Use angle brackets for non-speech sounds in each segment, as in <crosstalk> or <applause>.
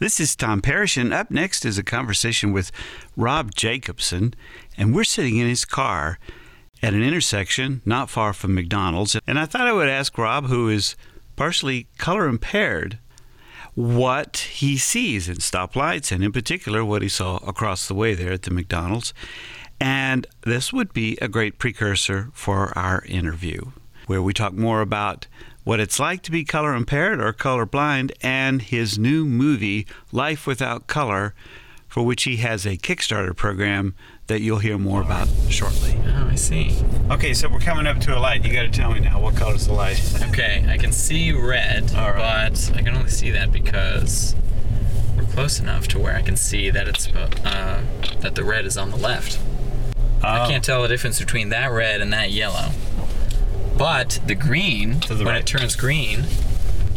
This is Tom Parish, and up next is a conversation with Rob Jacobson. And we're sitting in his car at an intersection not far from McDonald's. And I thought I would ask Rob, who is partially color impaired, what he sees in stoplights, and in particular, what he saw across the way there at the McDonald's. And this would be a great precursor for our interview, where we talk more about what it's like to be color impaired or color blind, and his new movie, Life Without Color, for which he has a Kickstarter program that you'll hear more about shortly. Oh, I see. Okay, so we're coming up to a light. You got to tell me now what color is the light? Okay, I can see red, right. but I can only see that because we're close enough to where I can see that it's uh, that the red is on the left. I Oh. can't tell the difference between that red and that yellow. But the green, the when right. it turns green,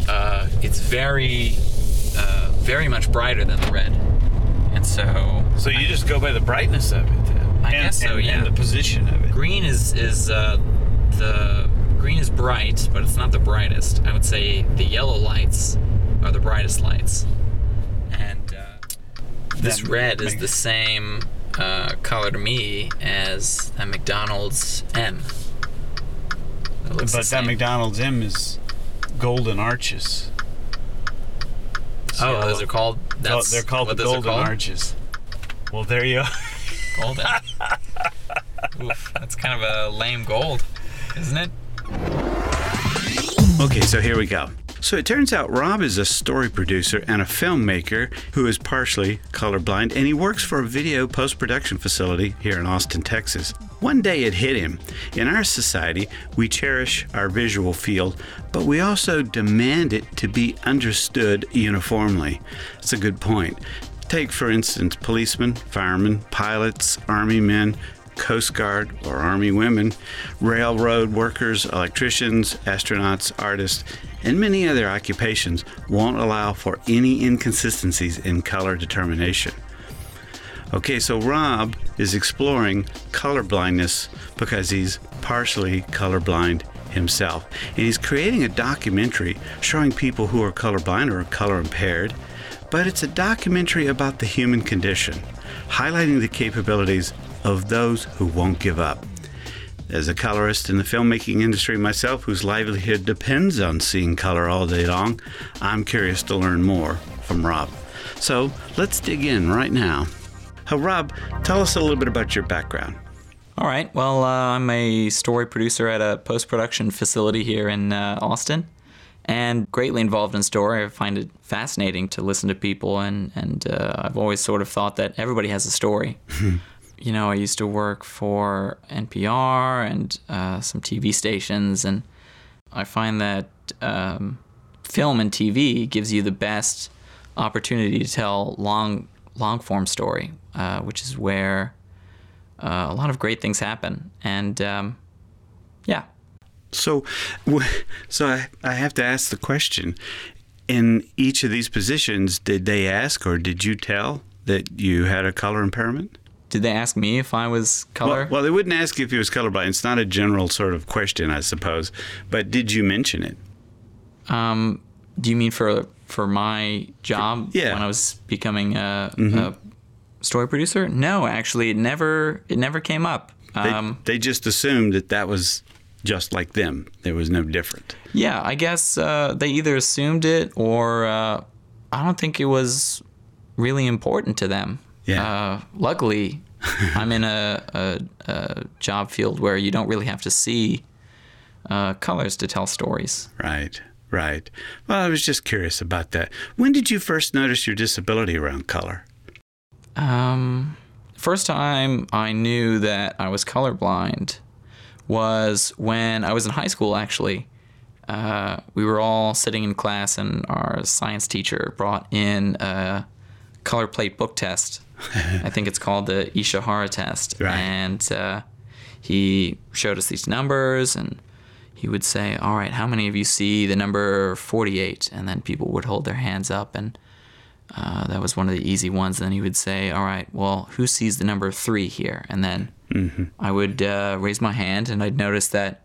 uh, it's very, uh, very much brighter than the red. And so So you just go by the brightness of it, then? I and, guess so, and- yeah. And the position of it. green is is uh, the green is bright, but it's not the brightest. I would say the yellow lights are the brightest lights, and uh, this red is the same uh, color to me as a McDonald's M. It looks the But that. McDonald's M is golden arches. Oh, those are called. That's they're called what the those golden called? arches. Well, there you are. Golden. <laughs> Oof, that's kind of a lame gold, isn't it? Okay, so here we go. So it turns out Rob is a story producer and a filmmaker who is partially colorblind, and he works for a video post production facility here in Austin, Texas. One day it hit him. In our society, we cherish our visual field, but we also demand it to be understood uniformly. That's a good point. Take, for instance, policemen, firemen, pilots, army men, Coast Guard or Army women, railroad workers, electricians, astronauts, artists, and many other occupations won't allow for any inconsistencies in color determination. Okay, so Rob is exploring color blindness because he's partially colorblind himself. And he's creating a documentary showing people who are colorblind or color impaired, but it's a documentary about the human condition, highlighting the capabilities of those who won't give up. As a colorist in the filmmaking industry myself, whose livelihood depends on seeing color all day long, I'm curious to learn more from Rob. So let's dig in right now. Uh, Rob, tell us a little bit about your background. All right. Well, uh, I'm a story producer at a post production facility here in uh, Austin and greatly involved in story. I find it fascinating to listen to people, and, and uh, I've always sort of thought that everybody has a story. <laughs> you know, I used to work for NPR and uh, some TV stations, and I find that um, film and TV gives you the best opportunity to tell long long form story, uh, which is where uh, a lot of great things happen. And um, yeah, So, so I, I have to ask the question: In each of these positions, did they ask or did you tell that you had a color impairment? did they ask me if I was color? Well, well, they wouldn't ask if you was colorblind. It's not a general sort of question, I suppose. But did you mention it? Um, do you mean for for my job Yeah. Mm-hmm. when I was becoming a, a story producer? No, actually, it never it never came up. They, Um, they just assumed that that was just like them. There was no different. yeah, I guess uh, they either assumed it or uh, I don't think it was really important to them. Yeah. Uh, luckily, I'm in a, a, a job field where you don't really have to see uh, colors to tell stories. Right, right. Well, I was just curious about that. When did you first notice your disability around color? Um, first time I knew that I was colorblind was when I was in high school. Actually, uh, we were all sitting in class, and our science teacher brought in a color plate book test. I think it's called the Ishihara test, <laughs> Right. and uh, he showed us these numbers and. He would say, "All right, how many of you see the number 48?" And then people would hold their hands up, and uh, that was one of the easy ones. Then he would say, "All right, well, who sees the number three here?" And then I would uh, raise my hand, and I'd notice that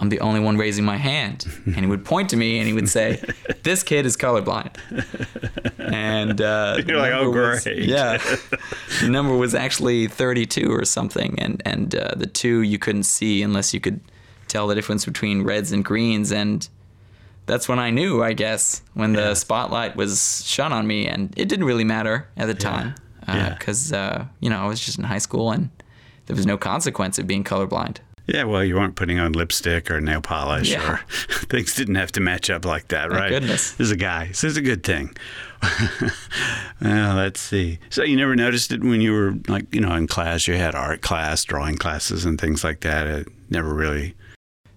I'm the only one raising my hand. And he would point to me and he would say, <laughs> This kid is colorblind. And uh, <laughs> You're like, oh, was- great. yeah. <laughs> the number was actually 32 or something. And, and uh, the two you couldn't see unless you could tell the difference between reds and greens. And that's when I knew, I guess, when the spotlight was shone on me. And it didn't really matter at the time Yeah. because, uh, you know, I was just in high school and there was no consequence of being colorblind. Yeah, well, you weren't putting on lipstick or nail polish, Yeah. or <laughs> things didn't have to match up like that, Thank right? goodness. This is a guy. This is a good thing. <laughs> well, let's see. So you never noticed it when you were like, you know, in class. You had art class, drawing classes, and things like that. It never really.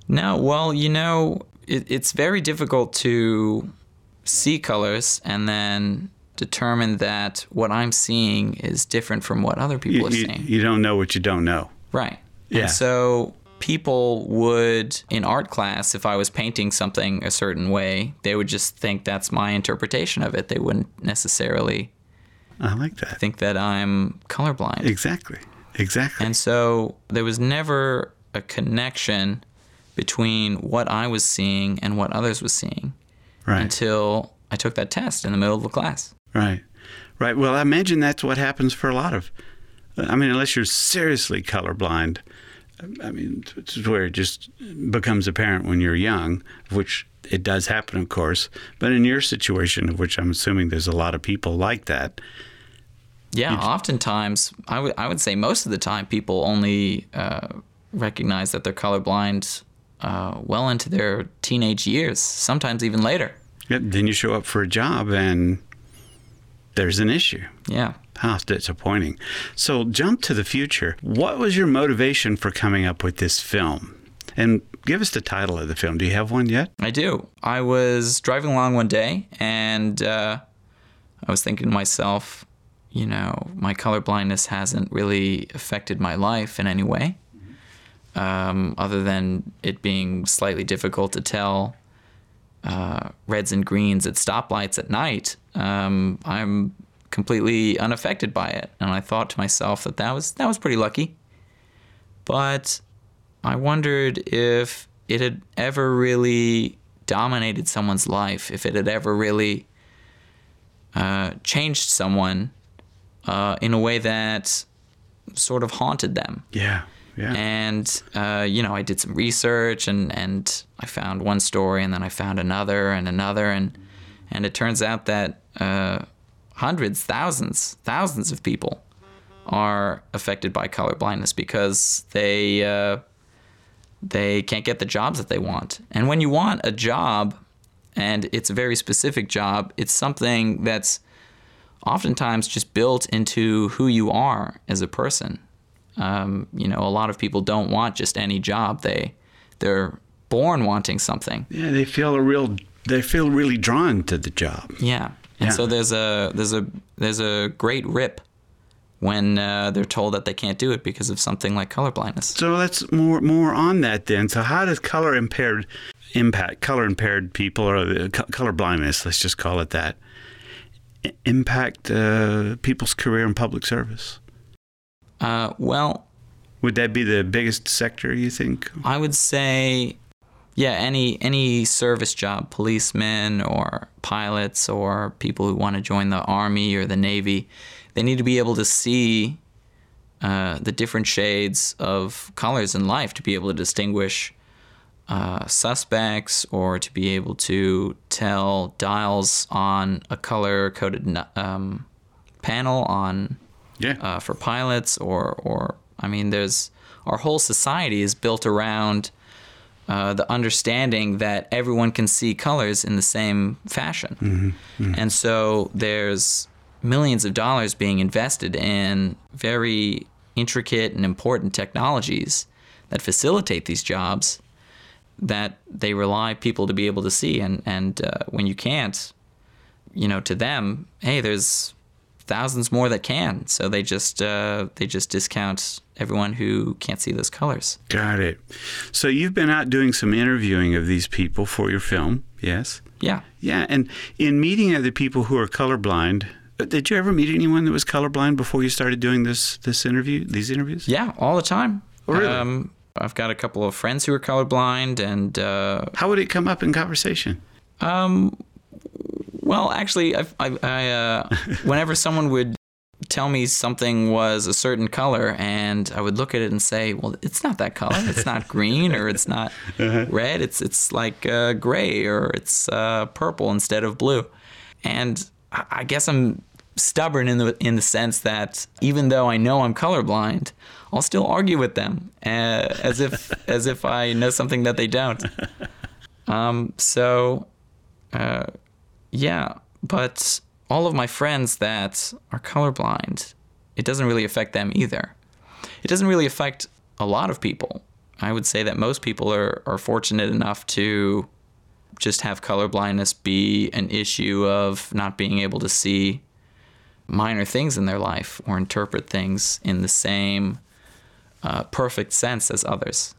No, well, you know, it, it's very difficult to see colors and then determine that what I'm seeing is different from what other people You, are you, seeing. you don't know what you don't know. Right. Yeah. And so people would, in art class, if I was painting something a certain way, they would just think that's my interpretation of it. They wouldn't necessarily I like that. think that I'm colorblind. Exactly. Exactly. And so there was never a connection between what I was seeing and what others was seeing right. until I took that test in the middle of the class. Right. Right. Well, I imagine that's what happens for a lot of. I mean, unless you're seriously colorblind, I mean, it's where it just becomes apparent when you're young, which it does happen, of course. But in your situation, of which I'm assuming there's a lot of people like that, Yeah, oftentimes, I would I would say most of the time, people only uh, recognize that they're colorblind uh, well into their teenage years, sometimes even later. yeah, then you show up for a job and there's an issue. Yeah. How disappointing. So, jump to the future. What was your motivation for coming up with this film? And give us the title of the film. Do you have one yet? I do. I was driving along one day and uh, I was thinking to myself, you know, my color blindness hasn't really affected my life in any way, um, other than it being slightly difficult to tell uh, reds and greens at stoplights at night. Um, I'm completely unaffected by it, and I thought to myself that that was that was pretty lucky. But I wondered if it had ever really dominated someone's life, if it had ever really uh, changed someone uh, in a way that sort of haunted them. Yeah. Yeah. And uh, you know, I did some research, and and I found one story, and then I found another and another, and and it turns out that uh, hundreds, thousands, thousands of people are affected by color blindness because they uh, they can't get the jobs that they want. And when you want a job, and it's a very specific job, it's something that's oftentimes just built into who you are as a person. Um, you know, a lot of people don't want just any job. They they're born wanting something. Yeah, they feel a real. They feel really drawn to the job. Yeah. And Yeah. so there's a there's a there's a great rip when uh, they're told that they can't do it because of something like color blindness. So let's more more on that then. So how does color impaired impact color impaired people or color blindness? Let's just call it that. Impact uh, people's career in public service. Uh, well, Would that be the biggest sector you think? I would say, yeah, any any service job, policemen or pilots or people who want to join the army or the navy, they need to be able to see uh, the different shades of colors in life to be able to distinguish uh, suspects or to be able to tell dials on a color coded um, panel on Yeah. uh, for pilots or or I mean there's our whole society is built around uh, the understanding that everyone can see colors in the same fashion, and so there's millions of dollars being invested in very intricate and important technologies that facilitate these jobs that they rely people to be able to see. And and uh, when you can't you know to them hey there's thousands more that can so they just uh, they just discount everyone who can't see those colors Got it. So you've been out doing some interviewing of these people for your film, yes? yeah Yeah, and in meeting other people who are colorblind, uh, did you ever meet anyone that was colorblind before you started doing this this interview, these interviews? yeah all the time Oh, really? um, I've got a couple of friends who are colorblind, and uh, How would it come up in conversation? Well, actually, I, I, I uh, whenever someone would tell me something was a certain color, and I would look at it and say, "Well, it's not that color. It's not green, or it's not red. It's it's like uh, gray, or it's uh, purple instead of blue." And I, I guess I'm stubborn in the in the sense that even though I know I'm colorblind, I'll still argue with them uh, as if <laughs> as if I know something that they don't. Um, so, uh, yeah, but all of my friends that are colorblind, it doesn't really affect them either. It doesn't really affect a lot of people. I would say that most people are, are fortunate enough to just have colorblindness be an issue of not being able to see minor things in their life or interpret things in the same uh, perfect sense as others.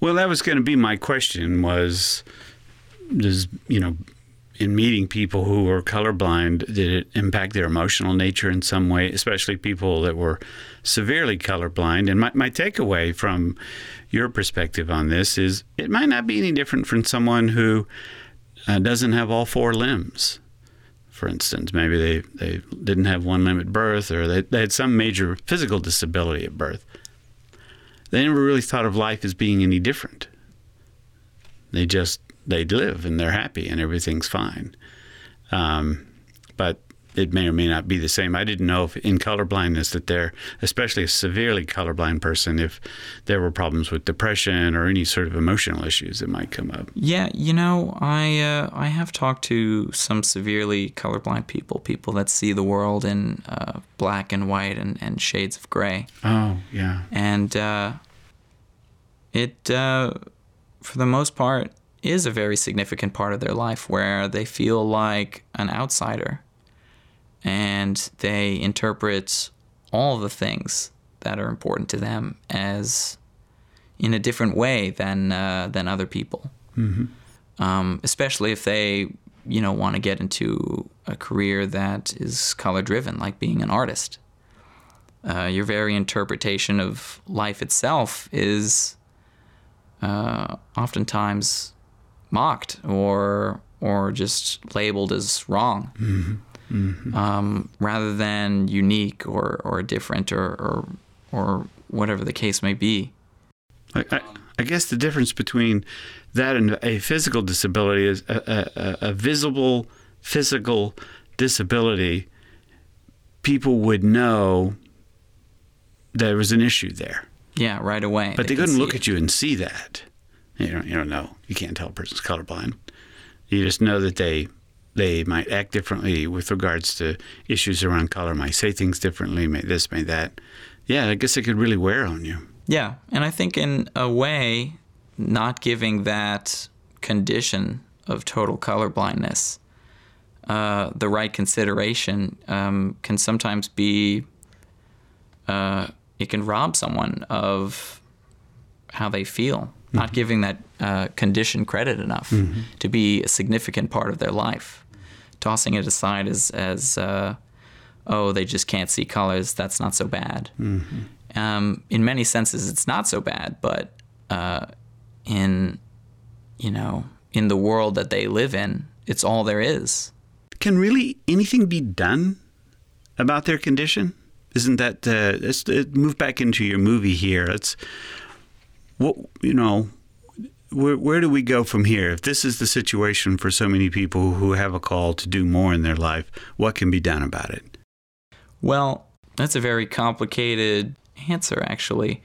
Well, that was going to be my question was does, you know, in meeting people who were colorblind, did it impact their emotional nature in some way, especially people that were severely colorblind? And my, my takeaway from your perspective on this is it might not be any different from someone who uh, doesn't have all four limbs. For instance, maybe they, they didn't have one limb at birth or they, they had some major physical disability at birth. They never really thought of life as being any different. They just they live and they're happy and everything's fine. Um, but it may or may not be the same. I didn't know if in colorblindness that there, especially a severely colorblind person, if there were problems with depression or any sort of emotional issues that might come up. Yeah, you know, I uh, I have talked to some severely colorblind people, people that see the world in uh, black and white and, and shades of gray, Oh, yeah. and uh, it uh, for the most part is a very significant part of their life where they feel like an outsider, and they interpret all the things that are important to them as in a different way than uh, than other people. Um, especially if they, you know, want to get into a career that is color driven, like being an artist. Uh, your very interpretation of life itself is uh, oftentimes mocked or or just labeled as wrong, Um, rather than unique or, or different or, or or whatever the case may be. I, I, I guess the difference between that and a physical disability is a, a, a- visible physical disability. People would know there was an issue there, Yeah, right away. but they, can couldn't look it. at you and see that. You don't, you don't know. You can't tell a person's colorblind. You just know that they they might act differently with regards to issues around color. Might say things differently. May this, may that. Yeah, I guess it could really wear on you. Yeah, and I think in a way, not giving that condition of total colorblindness uh, the right consideration um, can sometimes be. Uh, it can rob someone of how they feel, not giving that uh, condition credit enough to be a significant part of their life, tossing it aside as as uh, oh they just can't see colors. That's not so bad. Um, in many senses, it's not so bad, but uh, in you know in the world that they live in, it's all there is. Can really anything be done about their condition? Isn't that uh, let's uh, move back into your movie here? It's what you know. Where, where do we go from here? If this is the situation for so many people who have a call to do more in their life, what can be done about it? Well, that's a very complicated answer, actually.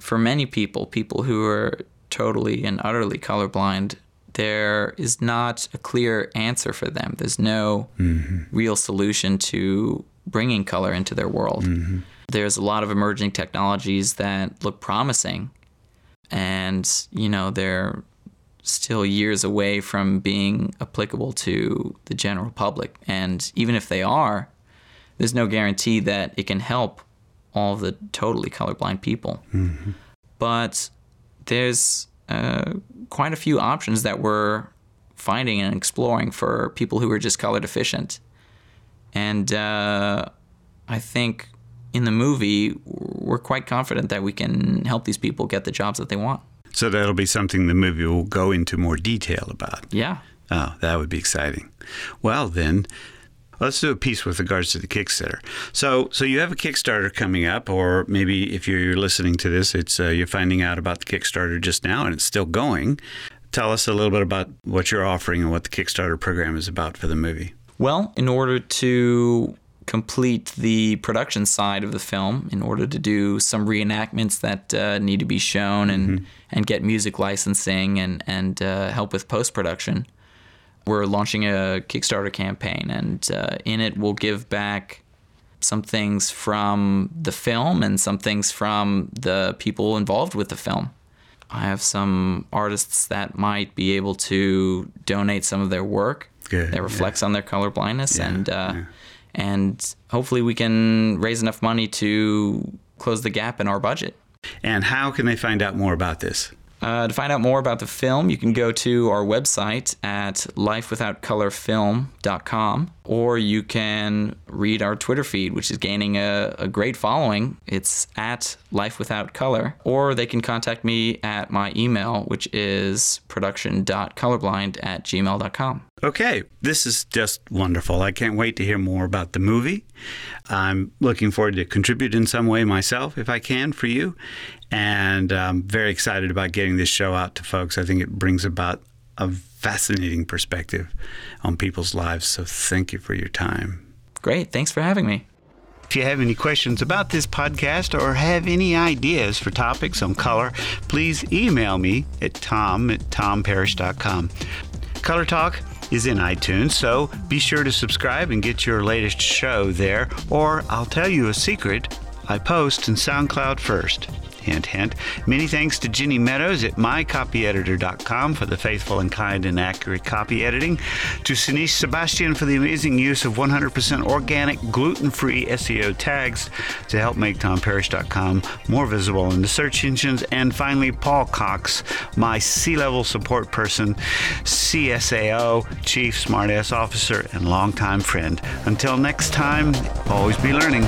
For many people, people who are totally and utterly colorblind, there is not a clear answer for them. There's no mm-hmm. real solution to bringing color into their world. Mm-hmm. There's a lot of emerging technologies that look promising, and you know they're still years away from being applicable to the general public. And even if they are, there's no guarantee that it can help all the totally colorblind people. But there's uh, quite a few options that we're finding and exploring for people who are just color deficient. And uh, I think in the movie, we're quite confident that we can help these people get the jobs that they want. So that'll be something the movie will go into more detail about. Yeah. Oh, that would be exciting. Well, then, let's do a piece with regards to the Kickstarter. So, so you have a Kickstarter coming up, or maybe if you're listening to this, it's uh, you're finding out about the Kickstarter just now, and it's still going. Tell us a little bit about what you're offering and what the Kickstarter program is about for the movie. Well, in order to complete the production side of the film, in order to do some reenactments that uh, need to be shown and, mm-hmm. and get music licensing and, and uh, help with post production, we're launching a Kickstarter campaign. And uh, in it, we'll give back some things from the film and some things from the people involved with the film. I have some artists that might be able to donate some of their work Good, that reflects yeah. on their color blindness, yeah, and uh, yeah. And hopefully we can raise enough money to close the gap in our budget. And how can they find out more about this? Uh, to find out more about the film, you can go to our website at lifewithoutcolorfilm.com, or you can read our Twitter feed, which is gaining a, a great following. It's at lifewithoutcolor, or they can contact me at my email, which is production.colorblind at gmail.com. Okay, this is just wonderful. I can't wait to hear more about the movie. I'm looking forward to contribute in some way myself, if I can, for you. And I'm very excited about getting this show out to folks. I think it brings about a fascinating perspective on people's lives. So thank you for your time. Great. Thanks for having me. If you have any questions about this podcast or have any ideas for topics on color, please email me at tom at tomparish.com. Color Talk is in iTunes, so be sure to subscribe and get your latest show there. Or I'll tell you a secret I post in SoundCloud first. Hint, hint. Many thanks to Ginny Meadows at mycopyeditor.com for the faithful and kind and accurate copy editing, to Sinish Sebastian for the amazing use of 100% organic, gluten free SEO tags to help make tomparish.com more visible in the search engines, and finally, Paul Cox, my C level support person, CSAO, Chief Smartass Officer, and longtime friend. Until next time, always be learning.